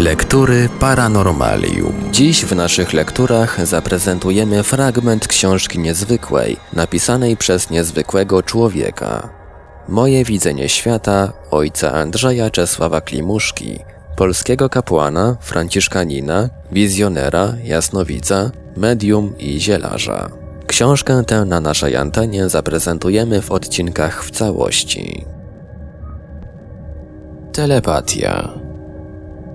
Lektury Paranormalium. Dziś w naszych lekturach zaprezentujemy fragment książki niezwykłej, napisanej przez niezwykłego człowieka. Moje widzenie świata ojca Andrzeja Czesława Klimuszki, polskiego kapłana, franciszkanina, wizjonera, jasnowidza, medium i zielarza. Książkę tę na naszej antenie zaprezentujemy w odcinkach w całości. Telepatia.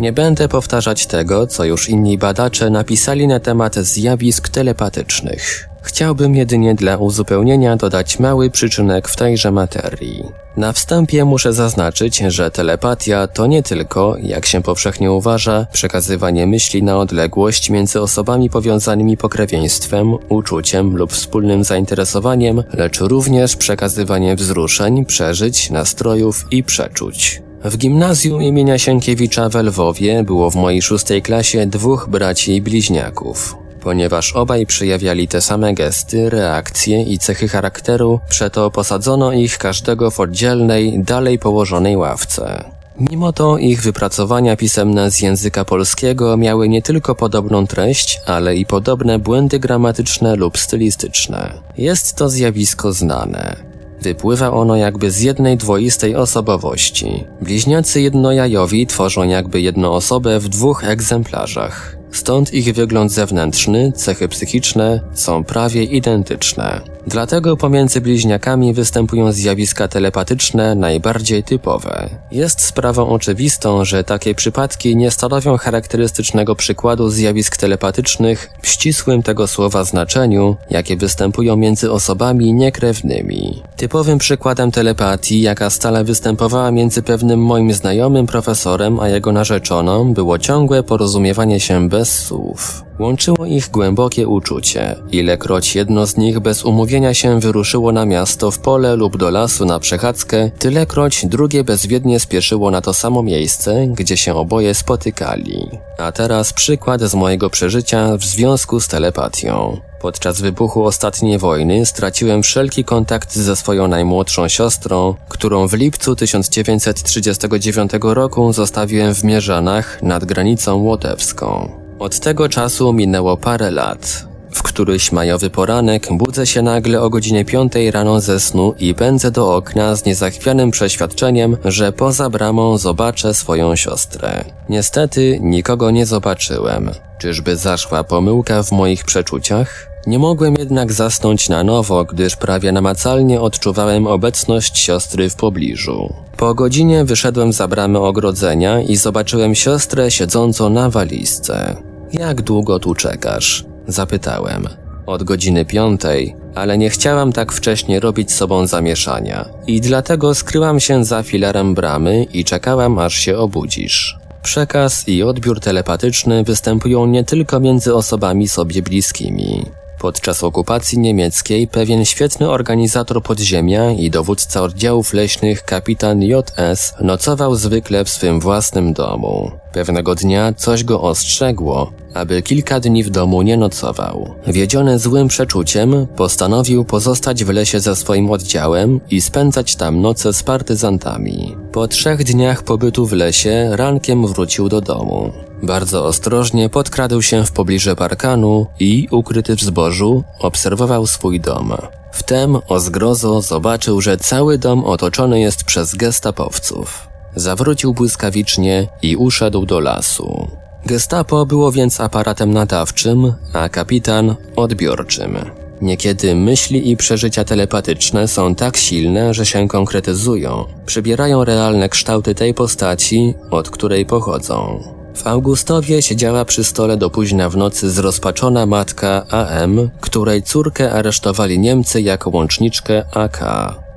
Nie będę powtarzać tego, co już inni badacze napisali na temat zjawisk telepatycznych. Chciałbym jedynie dla uzupełnienia dodać mały przyczynek w tejże materii. Na wstępie muszę zaznaczyć, że telepatia to nie tylko, jak się powszechnie uważa, przekazywanie myśli na odległość między osobami powiązanymi pokrewieństwem, uczuciem lub wspólnym zainteresowaniem, lecz również przekazywanie wzruszeń, przeżyć, nastrojów i przeczuć. W gimnazjum imienia Sienkiewicza w Lwowie było w mojej szóstej klasie dwóch braci i bliźniaków. Ponieważ obaj przejawiali te same gesty, reakcje i cechy charakteru, przeto posadzono ich każdego w oddzielnej, dalej położonej ławce. Mimo to ich wypracowania pisemne z języka polskiego miały nie tylko podobną treść, ale i podobne błędy gramatyczne lub stylistyczne. Jest to zjawisko znane. Wypływa ono jakby z jednej dwoistej osobowości. Bliźniacy jednojajowi tworzą jakby jedną osobę w dwóch egzemplarzach. Stąd ich wygląd zewnętrzny, cechy psychiczne są prawie identyczne. Dlatego pomiędzy bliźniakami występują zjawiska telepatyczne najbardziej typowe. Jest sprawą oczywistą, że takie przypadki nie stanowią charakterystycznego przykładu zjawisk telepatycznych w ścisłym tego słowa znaczeniu, jakie występują między osobami niekrewnymi. Typowym przykładem telepatii, jaka stale występowała między pewnym moim znajomym profesorem a jego narzeczoną, było ciągłe porozumiewanie się bez słów. Łączyło ich głębokie uczucie. Ilekroć jedno z nich bez umówienia się wyruszyło na miasto, w pole lub do lasu na przechadzkę, tylekroć drugie bezwiednie spieszyło na to samo miejsce, gdzie się oboje spotykali. A teraz przykład z mojego przeżycia w związku z telepatią. Podczas wybuchu ostatniej wojny straciłem wszelki kontakt ze swoją najmłodszą siostrą, którą w lipcu 1939 roku zostawiłem w Mierzanach nad granicą łotewską. Od tego czasu minęło parę lat. W któryś majowy poranek budzę się nagle o godzinie piątej rano ze snu i pędzę do okna z niezachwianym przeświadczeniem, że poza bramą zobaczę swoją siostrę. Niestety nikogo nie zobaczyłem. Czyżby zaszła pomyłka w moich przeczuciach? Nie mogłem jednak zasnąć na nowo, gdyż prawie namacalnie odczuwałem obecność siostry w pobliżu. Po godzinie wyszedłem za bramę ogrodzenia i zobaczyłem siostrę siedzącą na walizce. Jak długo tu czekasz? Zapytałem. Od godziny piątej, ale nie chciałam tak wcześnie robić sobą zamieszania i dlatego skryłam się za filarem bramy i czekałam aż się obudzisz. Przekaz i odbiór telepatyczny występują nie tylko między osobami sobie bliskimi. Podczas okupacji niemieckiej pewien świetny organizator podziemia i dowódca oddziałów leśnych kapitan J.S. nocował zwykle w swym własnym domu. Pewnego dnia coś go ostrzegło, aby kilka dni w domu nie nocował. Wiedziony złym przeczuciem, postanowił pozostać w lesie ze swoim oddziałem i spędzać tam noce z partyzantami. Po trzech dniach pobytu w lesie rankiem wrócił do domu. Bardzo ostrożnie podkradł się w pobliże parkanu i, ukryty w zbożu, obserwował swój dom. Wtem o zgrozo zobaczył, że cały dom otoczony jest przez gestapowców. Zawrócił błyskawicznie i uszedł do lasu. Gestapo było więc aparatem nadawczym, a kapitan odbiorczym. Niekiedy myśli i przeżycia telepatyczne są tak silne, że się konkretyzują, przybierają realne kształty tej postaci, od której pochodzą. W Augustowie siedziała przy stole do późna w nocy zrozpaczona matka AM, której córkę aresztowali Niemcy jako łączniczkę AK.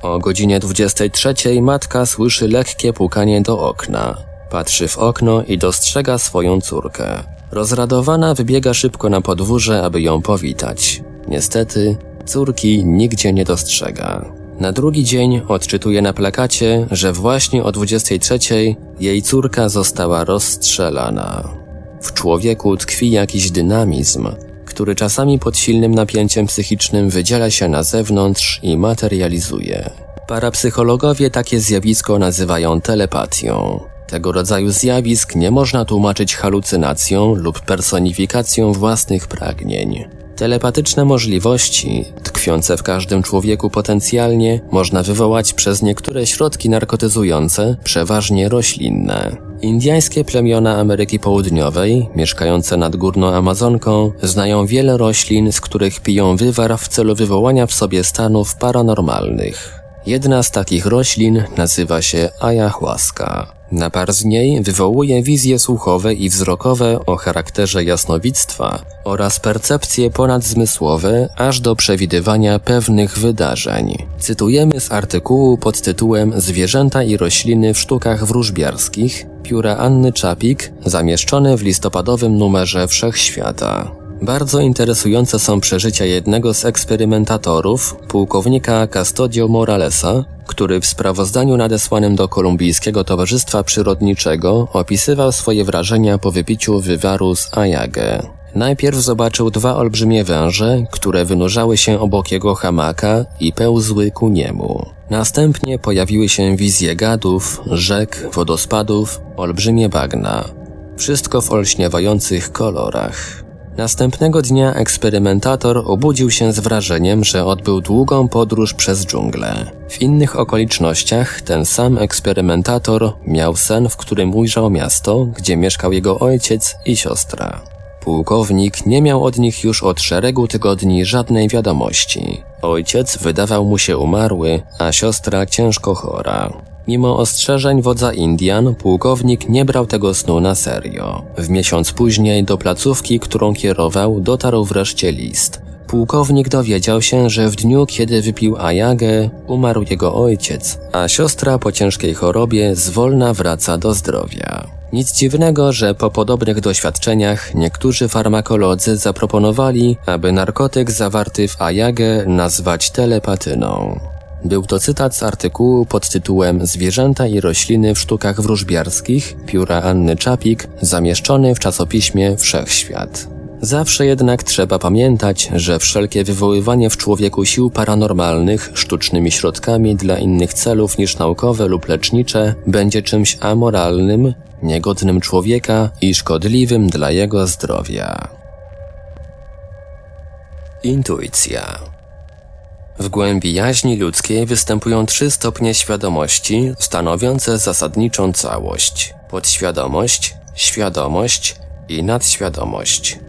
O godzinie 23 matka słyszy lekkie pukanie do okna. Patrzy w okno i dostrzega swoją córkę. Rozradowana wybiega szybko na podwórze, aby ją powitać. Niestety, córki nigdzie nie dostrzega. Na drugi dzień odczytuje na plakacie, że właśnie o 23 jej córka została rozstrzelana. W człowieku tkwi jakiś dynamizm, który czasami pod silnym napięciem psychicznym wydziela się na zewnątrz i materializuje. Parapsychologowie takie zjawisko nazywają telepatią. Tego rodzaju zjawisk nie można tłumaczyć halucynacją lub personifikacją własnych pragnień. Telepatyczne możliwości, tkwiące w każdym człowieku potencjalnie, można wywołać przez niektóre środki narkotyzujące, przeważnie roślinne. Indiańskie plemiona Ameryki Południowej, mieszkające nad górną Amazonką, znają wiele roślin, z których piją wywar w celu wywołania w sobie stanów paranormalnych. Jedna z takich roślin nazywa się ayahuasca. Napar z niej wywołuje wizje słuchowe i wzrokowe o charakterze jasnowictwa oraz percepcje ponadzmysłowe aż do przewidywania pewnych wydarzeń. Cytujemy z artykułu pod tytułem Zwierzęta i rośliny w sztukach wróżbiarskich pióra Anny Czapik, zamieszczone w listopadowym numerze Wszechświata. Bardzo interesujące są przeżycia jednego z eksperymentatorów, pułkownika Castodio Moralesa, który w sprawozdaniu nadesłanym do Kolumbijskiego Towarzystwa Przyrodniczego opisywał swoje wrażenia po wypiciu wywaru z Ayage. Najpierw zobaczył dwa olbrzymie węże, które wynurzały się obok jego hamaka i pełzły ku niemu. Następnie pojawiły się wizje gadów, rzek, wodospadów, olbrzymie bagna. Wszystko w olśniewających kolorach. Następnego dnia eksperymentator obudził się z wrażeniem, że odbył długą podróż przez dżunglę. W innych okolicznościach ten sam eksperymentator miał sen, w którym ujrzał miasto, gdzie mieszkał jego ojciec i siostra. Pułkownik nie miał od nich już od szeregu tygodni żadnej wiadomości. Ojciec wydawał mu się umarły, a siostra ciężko chora. Mimo ostrzeżeń wodza Indian, pułkownik nie brał tego snu na serio. W miesiąc później do placówki, którą kierował, dotarł wreszcie list. Pułkownik dowiedział się, że w dniu, kiedy wypił ajagę, umarł jego ojciec, a siostra po ciężkiej chorobie zwolna wraca do zdrowia. Nic dziwnego, że po podobnych doświadczeniach niektórzy farmakolodzy zaproponowali, aby narkotyk zawarty w ajagę nazwać telepatyną. Był to cytat z artykułu pod tytułem Zwierzęta i rośliny w sztukach wróżbiarskich pióra Anny Czapik, zamieszczony w czasopiśmie Wszechświat. Zawsze jednak trzeba pamiętać, że wszelkie wywoływanie w człowieku sił paranormalnych sztucznymi środkami dla innych celów niż naukowe lub lecznicze będzie czymś amoralnym, niegodnym człowieka i szkodliwym dla jego zdrowia. Intuicja w głębi jaźni ludzkiej występują trzy stopnie świadomości, stanowiące zasadniczą całość: podświadomość, świadomość i nadświadomość.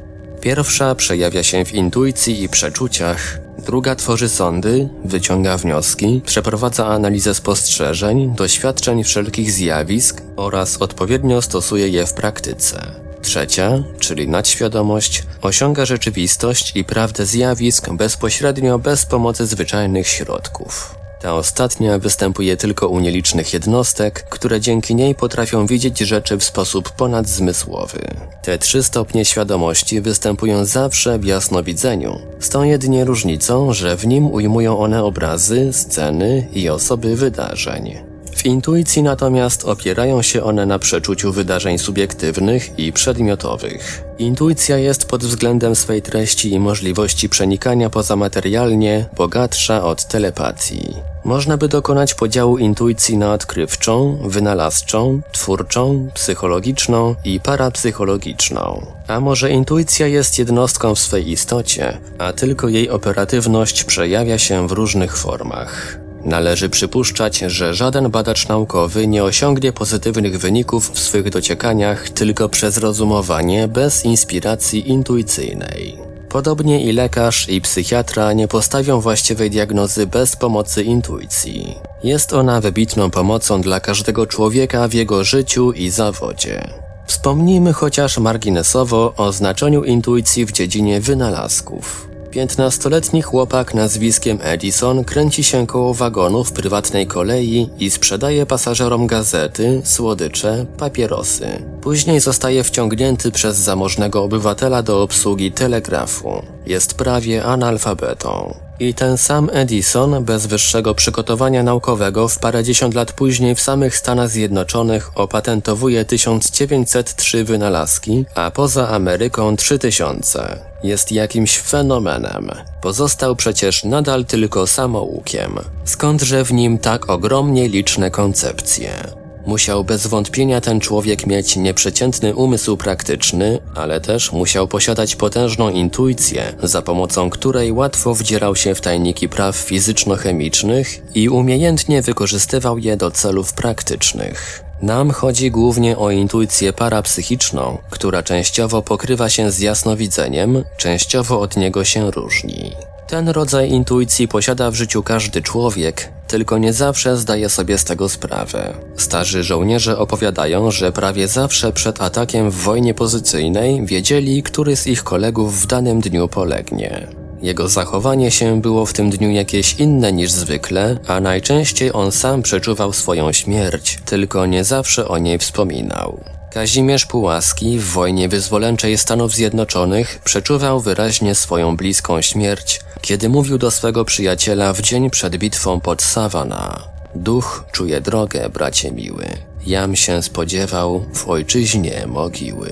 Pierwsza przejawia się w intuicji i przeczuciach, druga tworzy sądy, wyciąga wnioski, przeprowadza analizę spostrzeżeń, doświadczeń wszelkich zjawisk oraz odpowiednio stosuje je w praktyce. Trzecia, czyli nadświadomość, osiąga rzeczywistość i prawdę zjawisk bezpośrednio bez pomocy zwyczajnych środków. Ta ostatnia występuje tylko u nielicznych jednostek, które dzięki niej potrafią widzieć rzeczy w sposób ponadzmysłowy. Te trzy stopnie świadomości występują zawsze w jasnowidzeniu, z tą jedynie różnicą, że w nim ujmują one obrazy, sceny i osoby wydarzeń. W intuicji natomiast opierają się one na przeczuciu wydarzeń subiektywnych i przedmiotowych. Intuicja jest pod względem swej treści i możliwości przenikania pozamaterialnie bogatsza od telepatii. Można by dokonać podziału intuicji na odkrywczą, wynalazczą, twórczą, psychologiczną i parapsychologiczną. A może intuicja jest jednostką w swej istocie, a tylko jej operatywność przejawia się w różnych formach. Należy przypuszczać, że żaden badacz naukowy nie osiągnie pozytywnych wyników w swych dociekaniach tylko przez rozumowanie bez inspiracji intuicyjnej. Podobnie i lekarz i psychiatra nie postawią właściwej diagnozy bez pomocy intuicji. Jest ona wybitną pomocą dla każdego człowieka w jego życiu i zawodzie. Wspomnijmy chociaż marginesowo o znaczeniu intuicji w dziedzinie wynalazków. Piętnastoletni chłopak nazwiskiem Edison kręci się koło wagonu w prywatnej kolei i sprzedaje pasażerom gazety, słodycze, papierosy. Później zostaje wciągnięty przez zamożnego obywatela do obsługi telegrafu. Jest prawie analfabetą. I ten sam Edison, bez wyższego przygotowania naukowego, w parędziesiąt lat później w samych Stanach Zjednoczonych opatentowuje 1903 wynalazki, a poza Ameryką 3000. Jest jakimś fenomenem. Pozostał przecież nadal tylko samoukiem. Skądże w nim tak ogromnie liczne koncepcje? Musiał bez wątpienia ten człowiek mieć nieprzeciętny umysł praktyczny, ale też musiał posiadać potężną intuicję, za pomocą której łatwo wdzierał się w tajniki praw fizyczno-chemicznych i umiejętnie wykorzystywał je do celów praktycznych. Nam chodzi głównie o intuicję parapsychiczną, która częściowo pokrywa się z jasnowidzeniem, częściowo od niego się różni. Ten rodzaj intuicji posiada w życiu każdy człowiek, tylko nie zawsze zdaje sobie z tego sprawę. Starzy żołnierze opowiadają, że prawie zawsze przed atakiem w wojnie pozycyjnej wiedzieli, który z ich kolegów w danym dniu polegnie. Jego zachowanie się było w tym dniu jakieś inne niż zwykle, a najczęściej on sam przeczuwał swoją śmierć, tylko nie zawsze o niej wspominał. Kazimierz Pułaski w wojnie wyzwoleńczej Stanów Zjednoczonych przeczuwał wyraźnie swoją bliską śmierć, kiedy mówił do swego przyjaciela w dzień przed bitwą pod Savannah. Duch czuje drogę, bracie miły. Jam się spodziewał w ojczyźnie mogiły.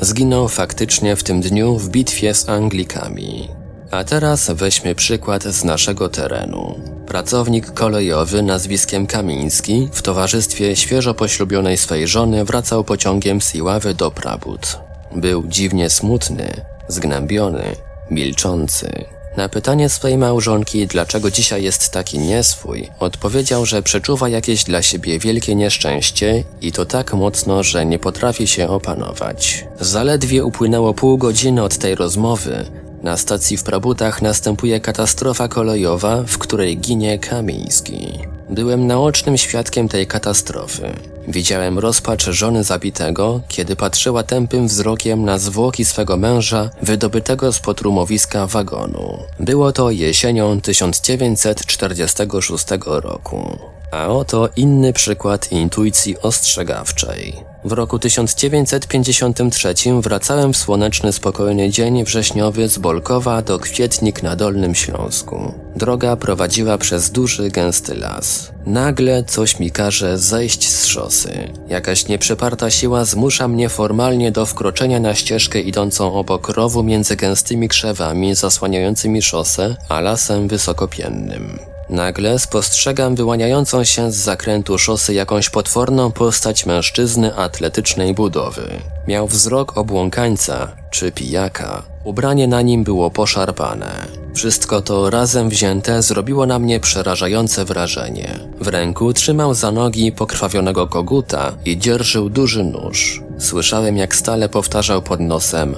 Zginął faktycznie w tym dniu w bitwie z Anglikami. A teraz weźmy przykład z naszego terenu. Pracownik kolejowy nazwiskiem Kamiński w towarzystwie świeżo poślubionej swej żony wracał pociągiem z Iławy do Prabut. Był dziwnie smutny, zgnębiony, milczący. Na pytanie swojej małżonki, dlaczego dzisiaj jest taki nieswój, odpowiedział, że przeczuwa jakieś dla siebie wielkie nieszczęście i to tak mocno, że nie potrafi się opanować. Zaledwie upłynęło pół godziny od tej rozmowy, na stacji w Prabutach następuje katastrofa kolejowa, w której ginie Kamiński. Byłem naocznym świadkiem tej katastrofy. Widziałem rozpacz żony zabitego, kiedy patrzyła tępym wzrokiem na zwłoki swego męża wydobytego z potrumowiska wagonu. Było to jesienią 1946 roku. A oto inny przykład intuicji ostrzegawczej. W roku 1953 wracałem w słoneczny, spokojny dzień wrześniowy z Bolkowa do Kwietnik na Dolnym Śląsku. Droga prowadziła przez duży, gęsty las. Nagle coś mi każe zejść z szosy. Jakaś nieprzeparta siła zmusza mnie formalnie do wkroczenia na ścieżkę idącą obok rowu między gęstymi krzewami zasłaniającymi szosę, a lasem wysokopiennym. Nagle spostrzegam wyłaniającą się z zakrętu szosy jakąś potworną postać mężczyzny atletycznej budowy. Miał wzrok obłąkańca czy pijaka. Ubranie na nim było poszarpane. Wszystko to razem wzięte zrobiło na mnie przerażające wrażenie. W ręku trzymał za nogi pokrwawionego koguta i dzierżył duży nóż. Słyszałem jak stale powtarzał pod nosem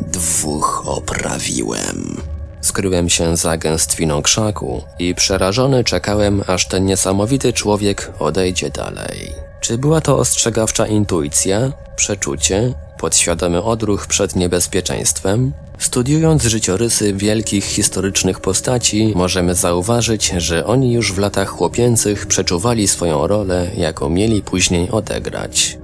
Dwóch oprawiłem. Skryłem się za gęstwiną krzaku i przerażony czekałem, aż ten niesamowity człowiek odejdzie dalej. Czy była to ostrzegawcza intuicja, przeczucie, podświadomy odruch przed niebezpieczeństwem? Studiując życiorysy wielkich historycznych postaci, możemy zauważyć, że oni już w latach chłopięcych przeczuwali swoją rolę, jaką mieli później odegrać.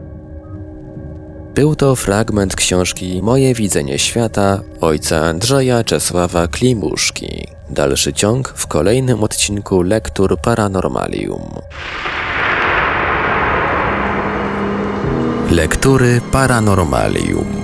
Był to fragment książki Moje widzenie świata ojca Andrzeja Czesława Klimuszki. Dalszy ciąg w kolejnym odcinku Lektur Paranormalium. Lektury Paranormalium.